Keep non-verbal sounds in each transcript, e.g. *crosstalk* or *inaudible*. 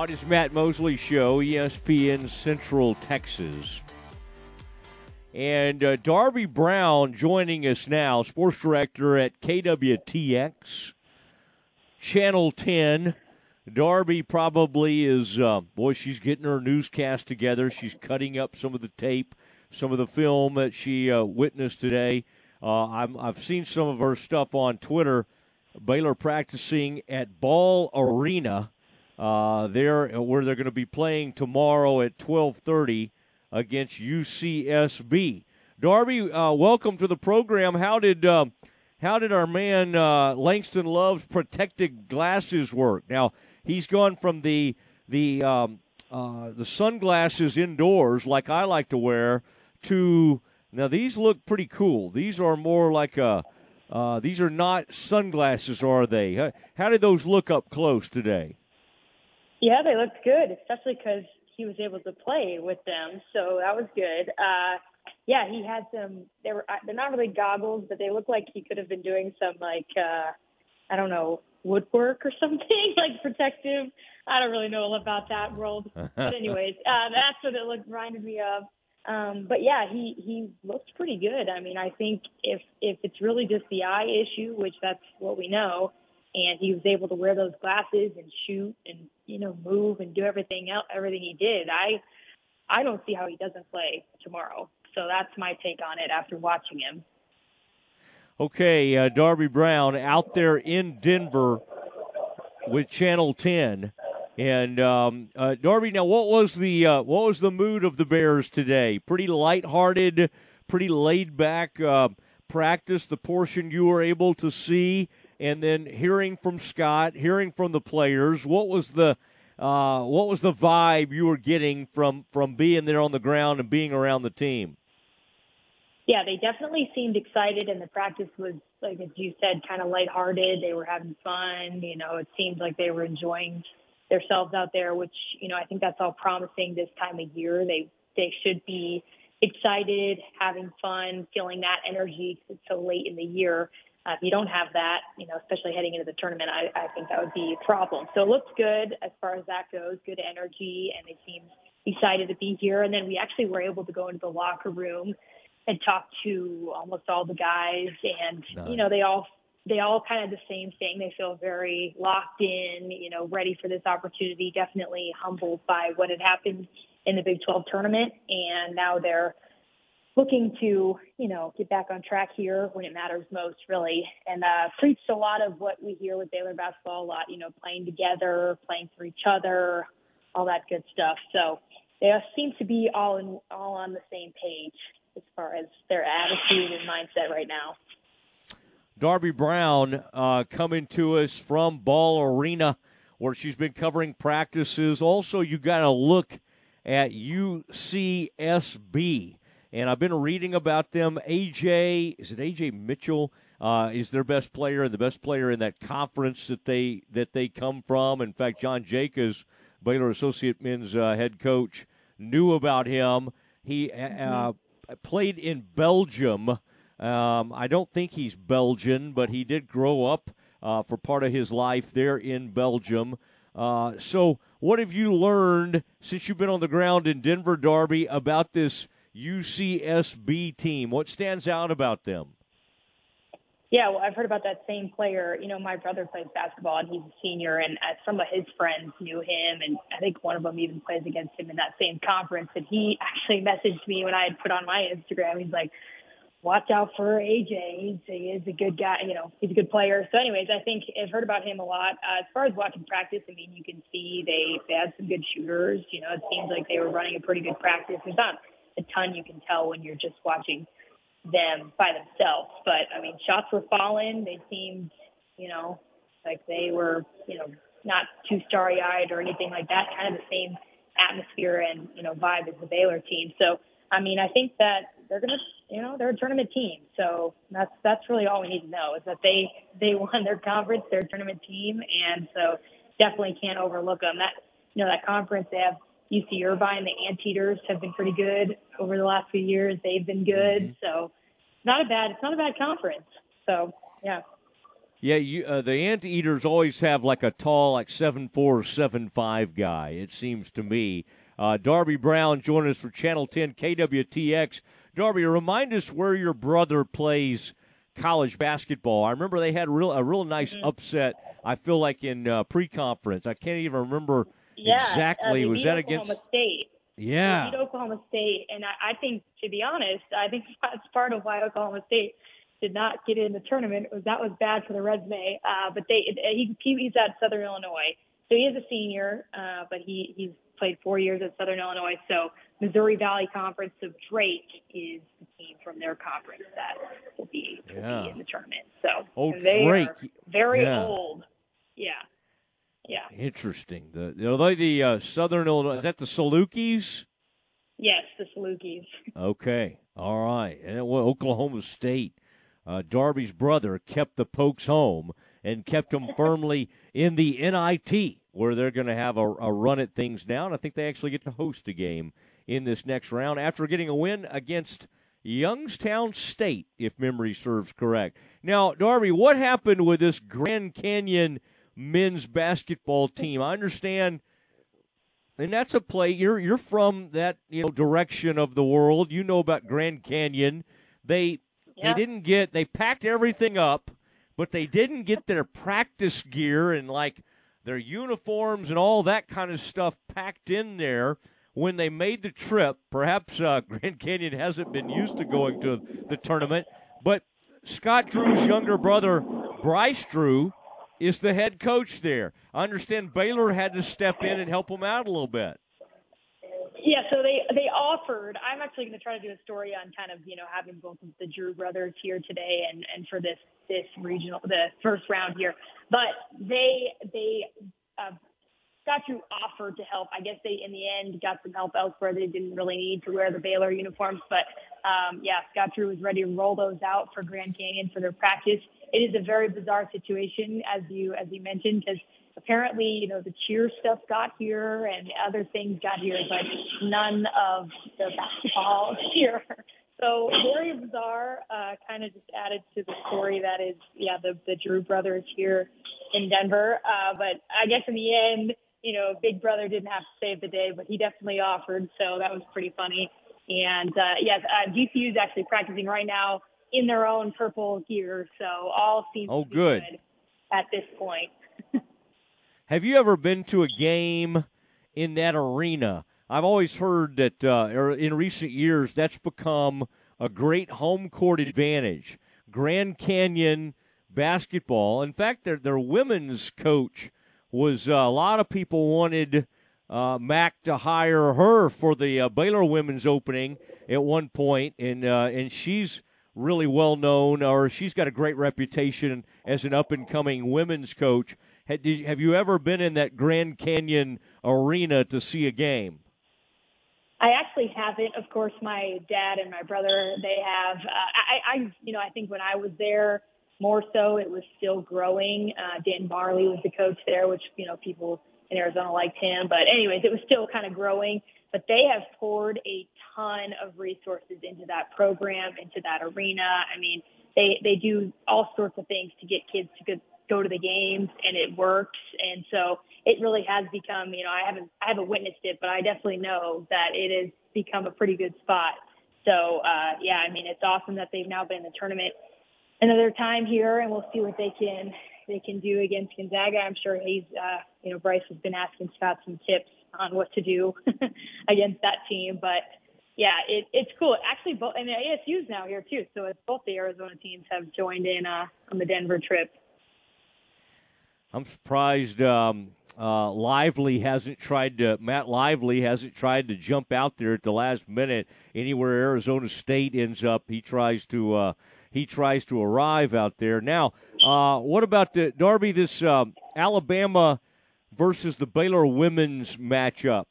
on his Matt Mosley show, ESPN Central Texas. And uh, Darby Brown joining us now, sports director at KWTX, Channel 10. Darby probably is, uh, boy, she's getting her newscast together. She's cutting up some of the tape, some of the film that she uh, witnessed today. Uh, i have seen some of her stuff on Twitter. Baylor practicing at Ball Arena, uh, there where they're going to be playing tomorrow at 12:30 against UCSB. Darby, uh, welcome to the program. How did uh, how did our man uh, Langston Love's protected glasses work? Now he's gone from the the um, uh, the sunglasses indoors like I like to wear to now these look pretty cool. These are more like a uh, these are not sunglasses, are they? How did those look up close today? Yeah, they looked good, especially because he was able to play with them, so that was good. Uh, yeah, he had some. They were they're not really goggles, but they look like he could have been doing some like uh, I don't know woodwork or *laughs* something like protective. I don't really know about that world, *laughs* but anyways, uh, that's what it looked reminded me of. Um, but yeah, he he looked pretty good. I mean, I think if if it's really just the eye issue, which that's what we know, and he was able to wear those glasses and shoot and you know move and do everything else, everything he did. I I don't see how he doesn't play tomorrow. So that's my take on it after watching him. Okay, uh, Darby Brown out there in Denver with Channel 10. And um, uh, Darby, now what was the uh, what was the mood of the Bears today? Pretty lighthearted, pretty laid back uh, practice. The portion you were able to see, and then hearing from Scott, hearing from the players. What was the uh, what was the vibe you were getting from from being there on the ground and being around the team? Yeah, they definitely seemed excited, and the practice was like as you said, kind of lighthearted. They were having fun. You know, it seemed like they were enjoying themselves out there, which you know I think that's all promising this time of year. They they should be excited, having fun, feeling that energy. It's so late in the year. Uh, if you don't have that, you know, especially heading into the tournament, I, I think that would be a problem. So it looks good as far as that goes. Good energy, and they seem excited to be here. And then we actually were able to go into the locker room and talk to almost all the guys, and you know, they all they all kind of the same thing. They feel very locked in, you know, ready for this opportunity. Definitely humbled by what had happened in the Big 12 tournament, and now they're looking to, you know, get back on track here when it matters most, really, and uh, preached a lot of what we hear with Baylor basketball a lot, you know, playing together, playing for each other, all that good stuff. So they seem to be all in, all on the same page as far as their attitude and mindset right now. Darby Brown uh, coming to us from Ball Arena, where she's been covering practices. Also, you got to look at UCSB and I've been reading about them. Ajay, is it Ajay Mitchell? Uh, is their best player and the best player in that conference that they that they come from. In fact, John Jakus, Baylor Associate Men's uh, head coach, knew about him. He uh, mm-hmm. played in Belgium. Um, I don't think he's Belgian, but he did grow up uh, for part of his life there in Belgium. Uh, so, what have you learned since you've been on the ground in Denver, Darby, about this UCSB team? What stands out about them? Yeah, well, I've heard about that same player. You know, my brother plays basketball and he's a senior, and uh, some of his friends knew him, and I think one of them even plays against him in that same conference. And he actually messaged me when I had put on my Instagram. He's like, "Watch out for Ajay. He's, he is a good guy. You know, he's a good player." So, anyways, I think I've heard about him a lot. Uh, as far as watching practice, I mean, you can see they they had some good shooters. You know, it seems like they were running a pretty good practice. There's not a ton you can tell when you're just watching them by themselves. But I mean, shots were falling. They seemed, you know, like they were, you know, not too starry eyed or anything like that. Kind of the same atmosphere and you know vibe as the Baylor team. So I mean, I think that they're gonna, you know, they're a tournament team. So that's that's really all we need to know is that they they won their conference, they're a tournament team, and so definitely can't overlook them. That you know that conference they have UC Irvine, the Anteaters have been pretty good over the last few years. They've been good, mm-hmm. so not a bad. It's not a bad conference. So yeah. Yeah, you, uh, the anteaters always have like a tall, like seven four, seven five guy. It seems to me. Uh, Darby Brown joining us for Channel Ten KWTX. Darby, remind us where your brother plays college basketball. I remember they had real a real nice mm-hmm. upset. I feel like in uh, pre-conference. I can't even remember yeah, exactly. Uh, was that against Oklahoma State? Yeah, beat Oklahoma State, and I, I think, to be honest, I think *laughs* that's part of why Oklahoma State did not get in the tournament. Was that was bad for the resume. Uh, but they he, he's at Southern Illinois, so he is a senior, uh, but he he's played four years at Southern Illinois. So Missouri Valley Conference. So Drake is the team from their conference that will be, will yeah. be in the tournament. So oh, they Drake. are very yeah. old. Yeah. Yeah. Interesting. The the uh, Southern Illinois? Is that the Salukis? Yes, the Salukis. *laughs* okay. All right. And well, Oklahoma State. Uh, Darby's brother kept the Pokes home and kept them *laughs* firmly in the NIT, where they're going to have a, a, run at things now. And I think they actually get to host a game in this next round after getting a win against Youngstown State, if memory serves correct. Now, Darby, what happened with this Grand Canyon men's basketball team? I understand. And that's a play. You're you're from that you know direction of the world. You know about Grand Canyon. They yeah. they didn't get they packed everything up, but they didn't get their practice gear and like their uniforms and all that kind of stuff packed in there when they made the trip. Perhaps uh, *laughs* Grand Canyon hasn't been used to going to the tournament, but Scott Drew's younger brother, Bryce Drew, is the head coach there. I understand Baylor had to step in and help them out a little bit. Yeah, so they they offered. I'm actually going to try to do a story on kind of you know having both of the Drew brothers here today and and for this this regional the first round here, but they they uh, Drew offered to help. I guess they, in the end, got some help elsewhere. They didn't really need to wear the Baylor uniforms, but um, yeah, Scott Drew was ready to roll those out for Grand Canyon for their practice. It is a very bizarre situation, as you as you mentioned, because apparently, you know, the cheer stuff got here and other things got here, but none of the basketball *laughs* here. So very bizarre. Uh, kind of just added to the story that is, yeah, the the Drew brothers here in Denver. Uh, but I guess in the end you know, Big Brother didn't have to save the day, but he definitely offered, so that was pretty funny. And uh, yes, uh, GCU is actually practicing right now in their own purple gear, so all seems oh, good. good at this point. *laughs* have you ever been to a game in that arena? I've always heard that uh, er, in recent years that's become a great home court advantage. Grand Canyon basketball. In fact, their their women's coach was uh, a lot of people wanted uh, Mack to hire her for the uh, Baylor women's opening at one point, and uh, and she's really well known, or she's got a great reputation as an up and coming women's coach. Have you ever been in that Grand Canyon arena to see a game? I actually haven't. Of course, my dad and my brother they have. Uh, I, I, you know, I think when I was there, more so, it was still growing. Uh, Dan Majerle was the coach there, which, you know, people in Arizona liked him. But anyways, it was still kind of growing. But they have poured a ton of resources into that program, into that arena. I mean, they, they do all sorts of things to get kids to go, go to the games and it works. And so it really has become, you know, I haven't, I haven't witnessed it, but I definitely know that it has become a pretty good spot. So, uh, yeah, I mean, it's awesome that they've now been in the tournament another time here, and we'll see what they can they can do against Gonzaga. I'm sure he's uh, you know Bryce has been asking Scott some tips on what to do *laughs* against that team, but yeah, it, it's cool. Actually, both and ASU's now here too, so it's both the Arizona teams have joined in uh, on the Denver trip. I'm surprised um, uh, Lively hasn't tried to. Matt Lively hasn't tried to jump out there at the last minute. Anywhere Arizona State ends up, he tries to. Uh, he tries to arrive out there. Now, uh, what about the Darby? This um, Alabama versus the Baylor women's matchup.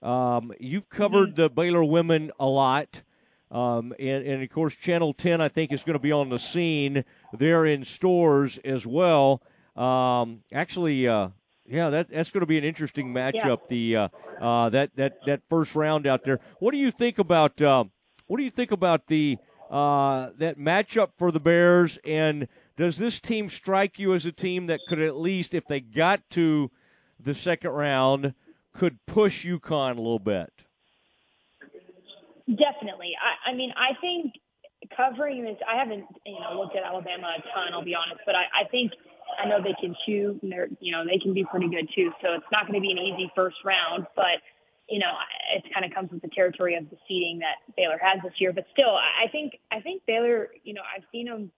Um, you've covered mm-hmm. the Baylor women a lot. Um, and, and, of course, Channel 10, I think, is going to be on the scene there in stores as well. Um, actually, uh, yeah, that, that's going to be an interesting matchup. Yeah. The uh, uh, that that that first round out there. What do you think about? Uh, what do you think about the uh, that matchup for the Bears? And does this team strike you as a team that could at least, if they got to the second round, could push UConn a little bit? Definitely. I, I mean, I think covering this, I haven't, you know, looked at Alabama a ton, I'll be honest, but I, I think I know they can shoot and they're, you know, they can be pretty good too. So it's not going to be an easy first round, but you know, it kind of comes with the territory of the seeding that Baylor has this year. But still, I think I think Baylor, you know, I've seen them.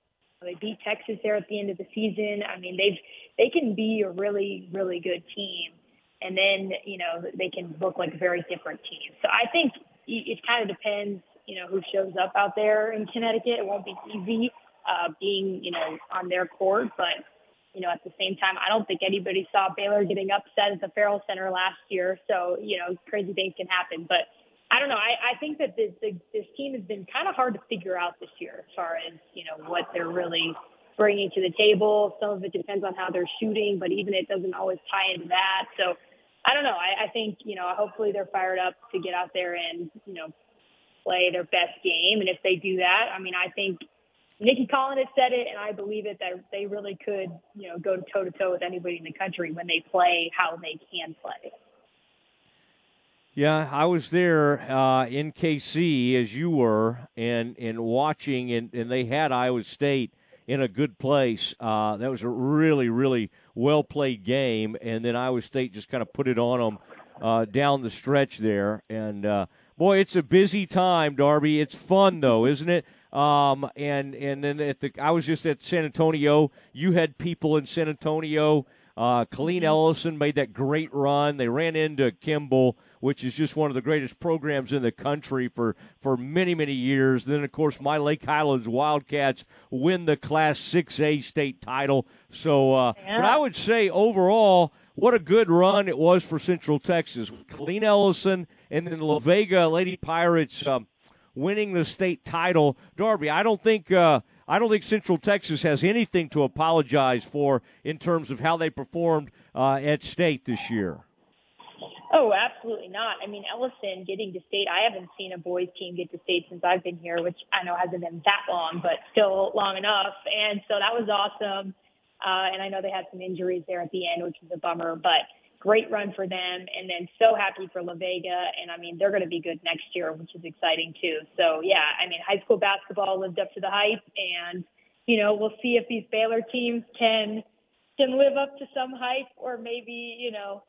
They beat Texas there at the end of the season. I mean, they've they can be a really really good team, and then you know they can look like a very different team. So I think it kind of depends, you know, who shows up out there in Connecticut. It won't be easy uh, being you know on their court, but you know, at the same time, I don't think anybody saw Baylor getting upset at the Ferrell Center last year. So, you know, crazy things can happen. But I don't know. I, I think that this, the, this team has been kind of hard to figure out this year as far as, you know, what they're really bringing to the table. Some of it depends on how they're shooting, but even it doesn't always tie into that. So I don't know. I, I think, you know, hopefully they're fired up to get out there and, you know, play their best game. And if they do that, I mean, I think Nicki Collen has said it, and I believe it that they really could, you know, go toe to toe with anybody in the country when they play how they can play. Yeah, I was there uh, in KC as you were, and and watching, and, and they had Iowa State in a good place. Uh, that was a really, really well played game, and then Iowa State just kind of put it on them uh, down the stretch there. And uh, boy, it's a busy time, Darby. It's fun though, isn't it? Um, and and then at the I was just at San Antonio. You had people in San Antonio. Uh, Killeen mm-hmm. Ellison made that great run. They ran into Kimball, which is just one of the greatest programs in the country for, for many, many years. Then, of course, my Lake Highlands Wildcats win the Class 6A state title. So, uh, yeah. but I would say overall, what a good run it was for Central Texas. Killeen Ellison and then La Vega Lady Pirates. Um, winning the state title. Darby, I don't think uh, I don't think Central Texas has anything to apologize for in terms of how they performed uh, at state this year. Oh, absolutely not. I mean, Ellison getting to state, I haven't seen a boys team get to state since I've been here, which I know hasn't been that long, but still long enough. And so that was awesome. Uh, and I know they had some injuries there at the end, which was a bummer, but great run for them. And then so happy for La Vega. And I mean, they're going to be good next year, which is exciting too. So yeah, I mean, high school basketball lived up to the hype and, you know, we'll see if these Baylor teams can, can live up to some hype or maybe, you know,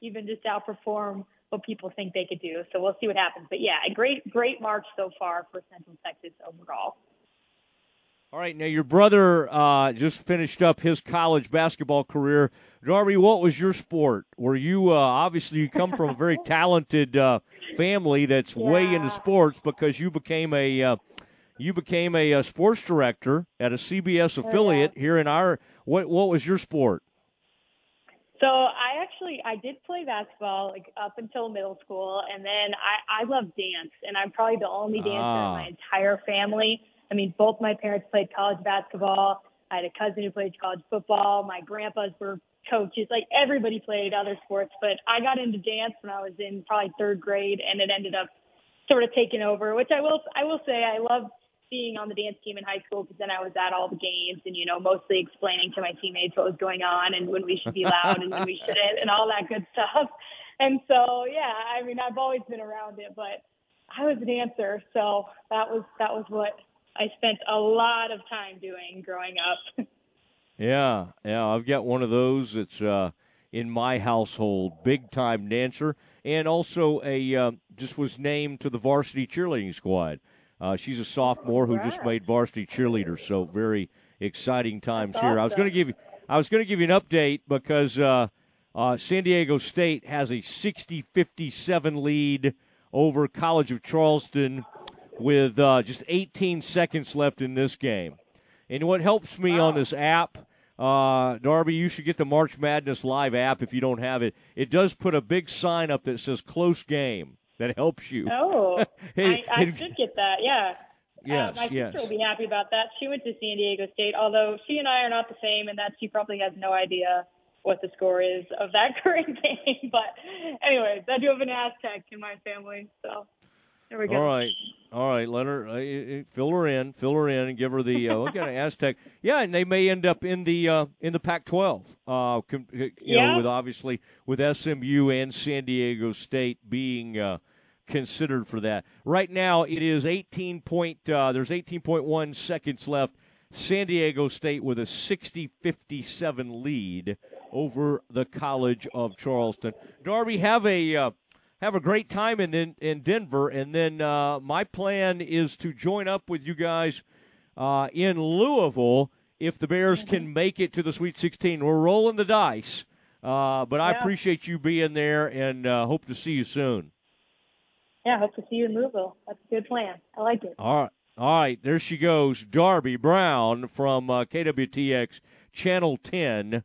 even just outperform what people think they could do. So we'll see what happens. But yeah, a great, great march so far for Central Texas overall. All right, now your brother uh, just finished up his college basketball career. Darby, what was your sport? Were you uh, obviously you come from a very *laughs* talented uh, family that's yeah. way into sports because you became a uh, you became a, a, sports director at a CBS affiliate yeah. here in our. What what was your sport? So I actually I did play basketball like up until middle school, and then I I love dance, and I'm probably the only dancer ah. in my entire family I mean, both my parents played college basketball. I had a cousin who played college football. My grandpas were coaches. Like everybody played other sports, but I got into dance when I was in probably third grade, and it ended up sort of taking over. Which I will I will say I loved being on the dance team in high school because then I was at all the games and you know mostly explaining to my teammates what was going on and when we should be loud and when we *laughs* shouldn't and all that good stuff. And so yeah, I mean I've always been around it, but I was a dancer, so that was that was what I spent a lot of time doing growing up. *laughs* yeah, yeah, I've got one of those. It's uh, in my household, big time dancer, and also a uh, just was named to the varsity cheerleading squad. Uh, she's a sophomore who just made varsity cheerleader, so very exciting times here. I was going to give you, I was going to give you an update because uh, uh, San Diego State has a 60-57 lead over College of Charleston with uh, just 18 seconds left in this game. And what helps me on this app, uh, Darby, you should get the March Madness Live app if you don't have it. It does put a big sign up that says close game. That helps you. Oh, *laughs* it, I, I it, should get that, yeah. Yes, uh, my yes. sister will be happy about that. She went to San Diego State, although she and I are not the same, and that she probably has no idea what the score is of that *laughs* current game. But, anyways, I do have an Aztec in my family, so There we go. All right. All right, let her uh, fill her in, fill her in, and give her the uh, look at *laughs* Aztec. Yeah, and they may end up in the uh, in the Pac-12. Uh, com- you Yeah. know, with obviously with SMU and San Diego State being uh, considered for that. Right now, it is 18 point. Uh, there's 18.1 seconds left. San Diego State with a 60-57 lead over the College of Charleston. Darby, have a uh, have a great time in in, Denver, and then uh, my plan is to join up with you guys uh, in Louisville if the Bears can make it to the Sweet 16. We're rolling the dice, uh, but I appreciate you being there, and uh, hope to see you soon. Yeah, hope to see you in Louisville. That's a good plan. I like it. All right. All right, there she goes, Darby Brown from uh, KWTX Channel 10.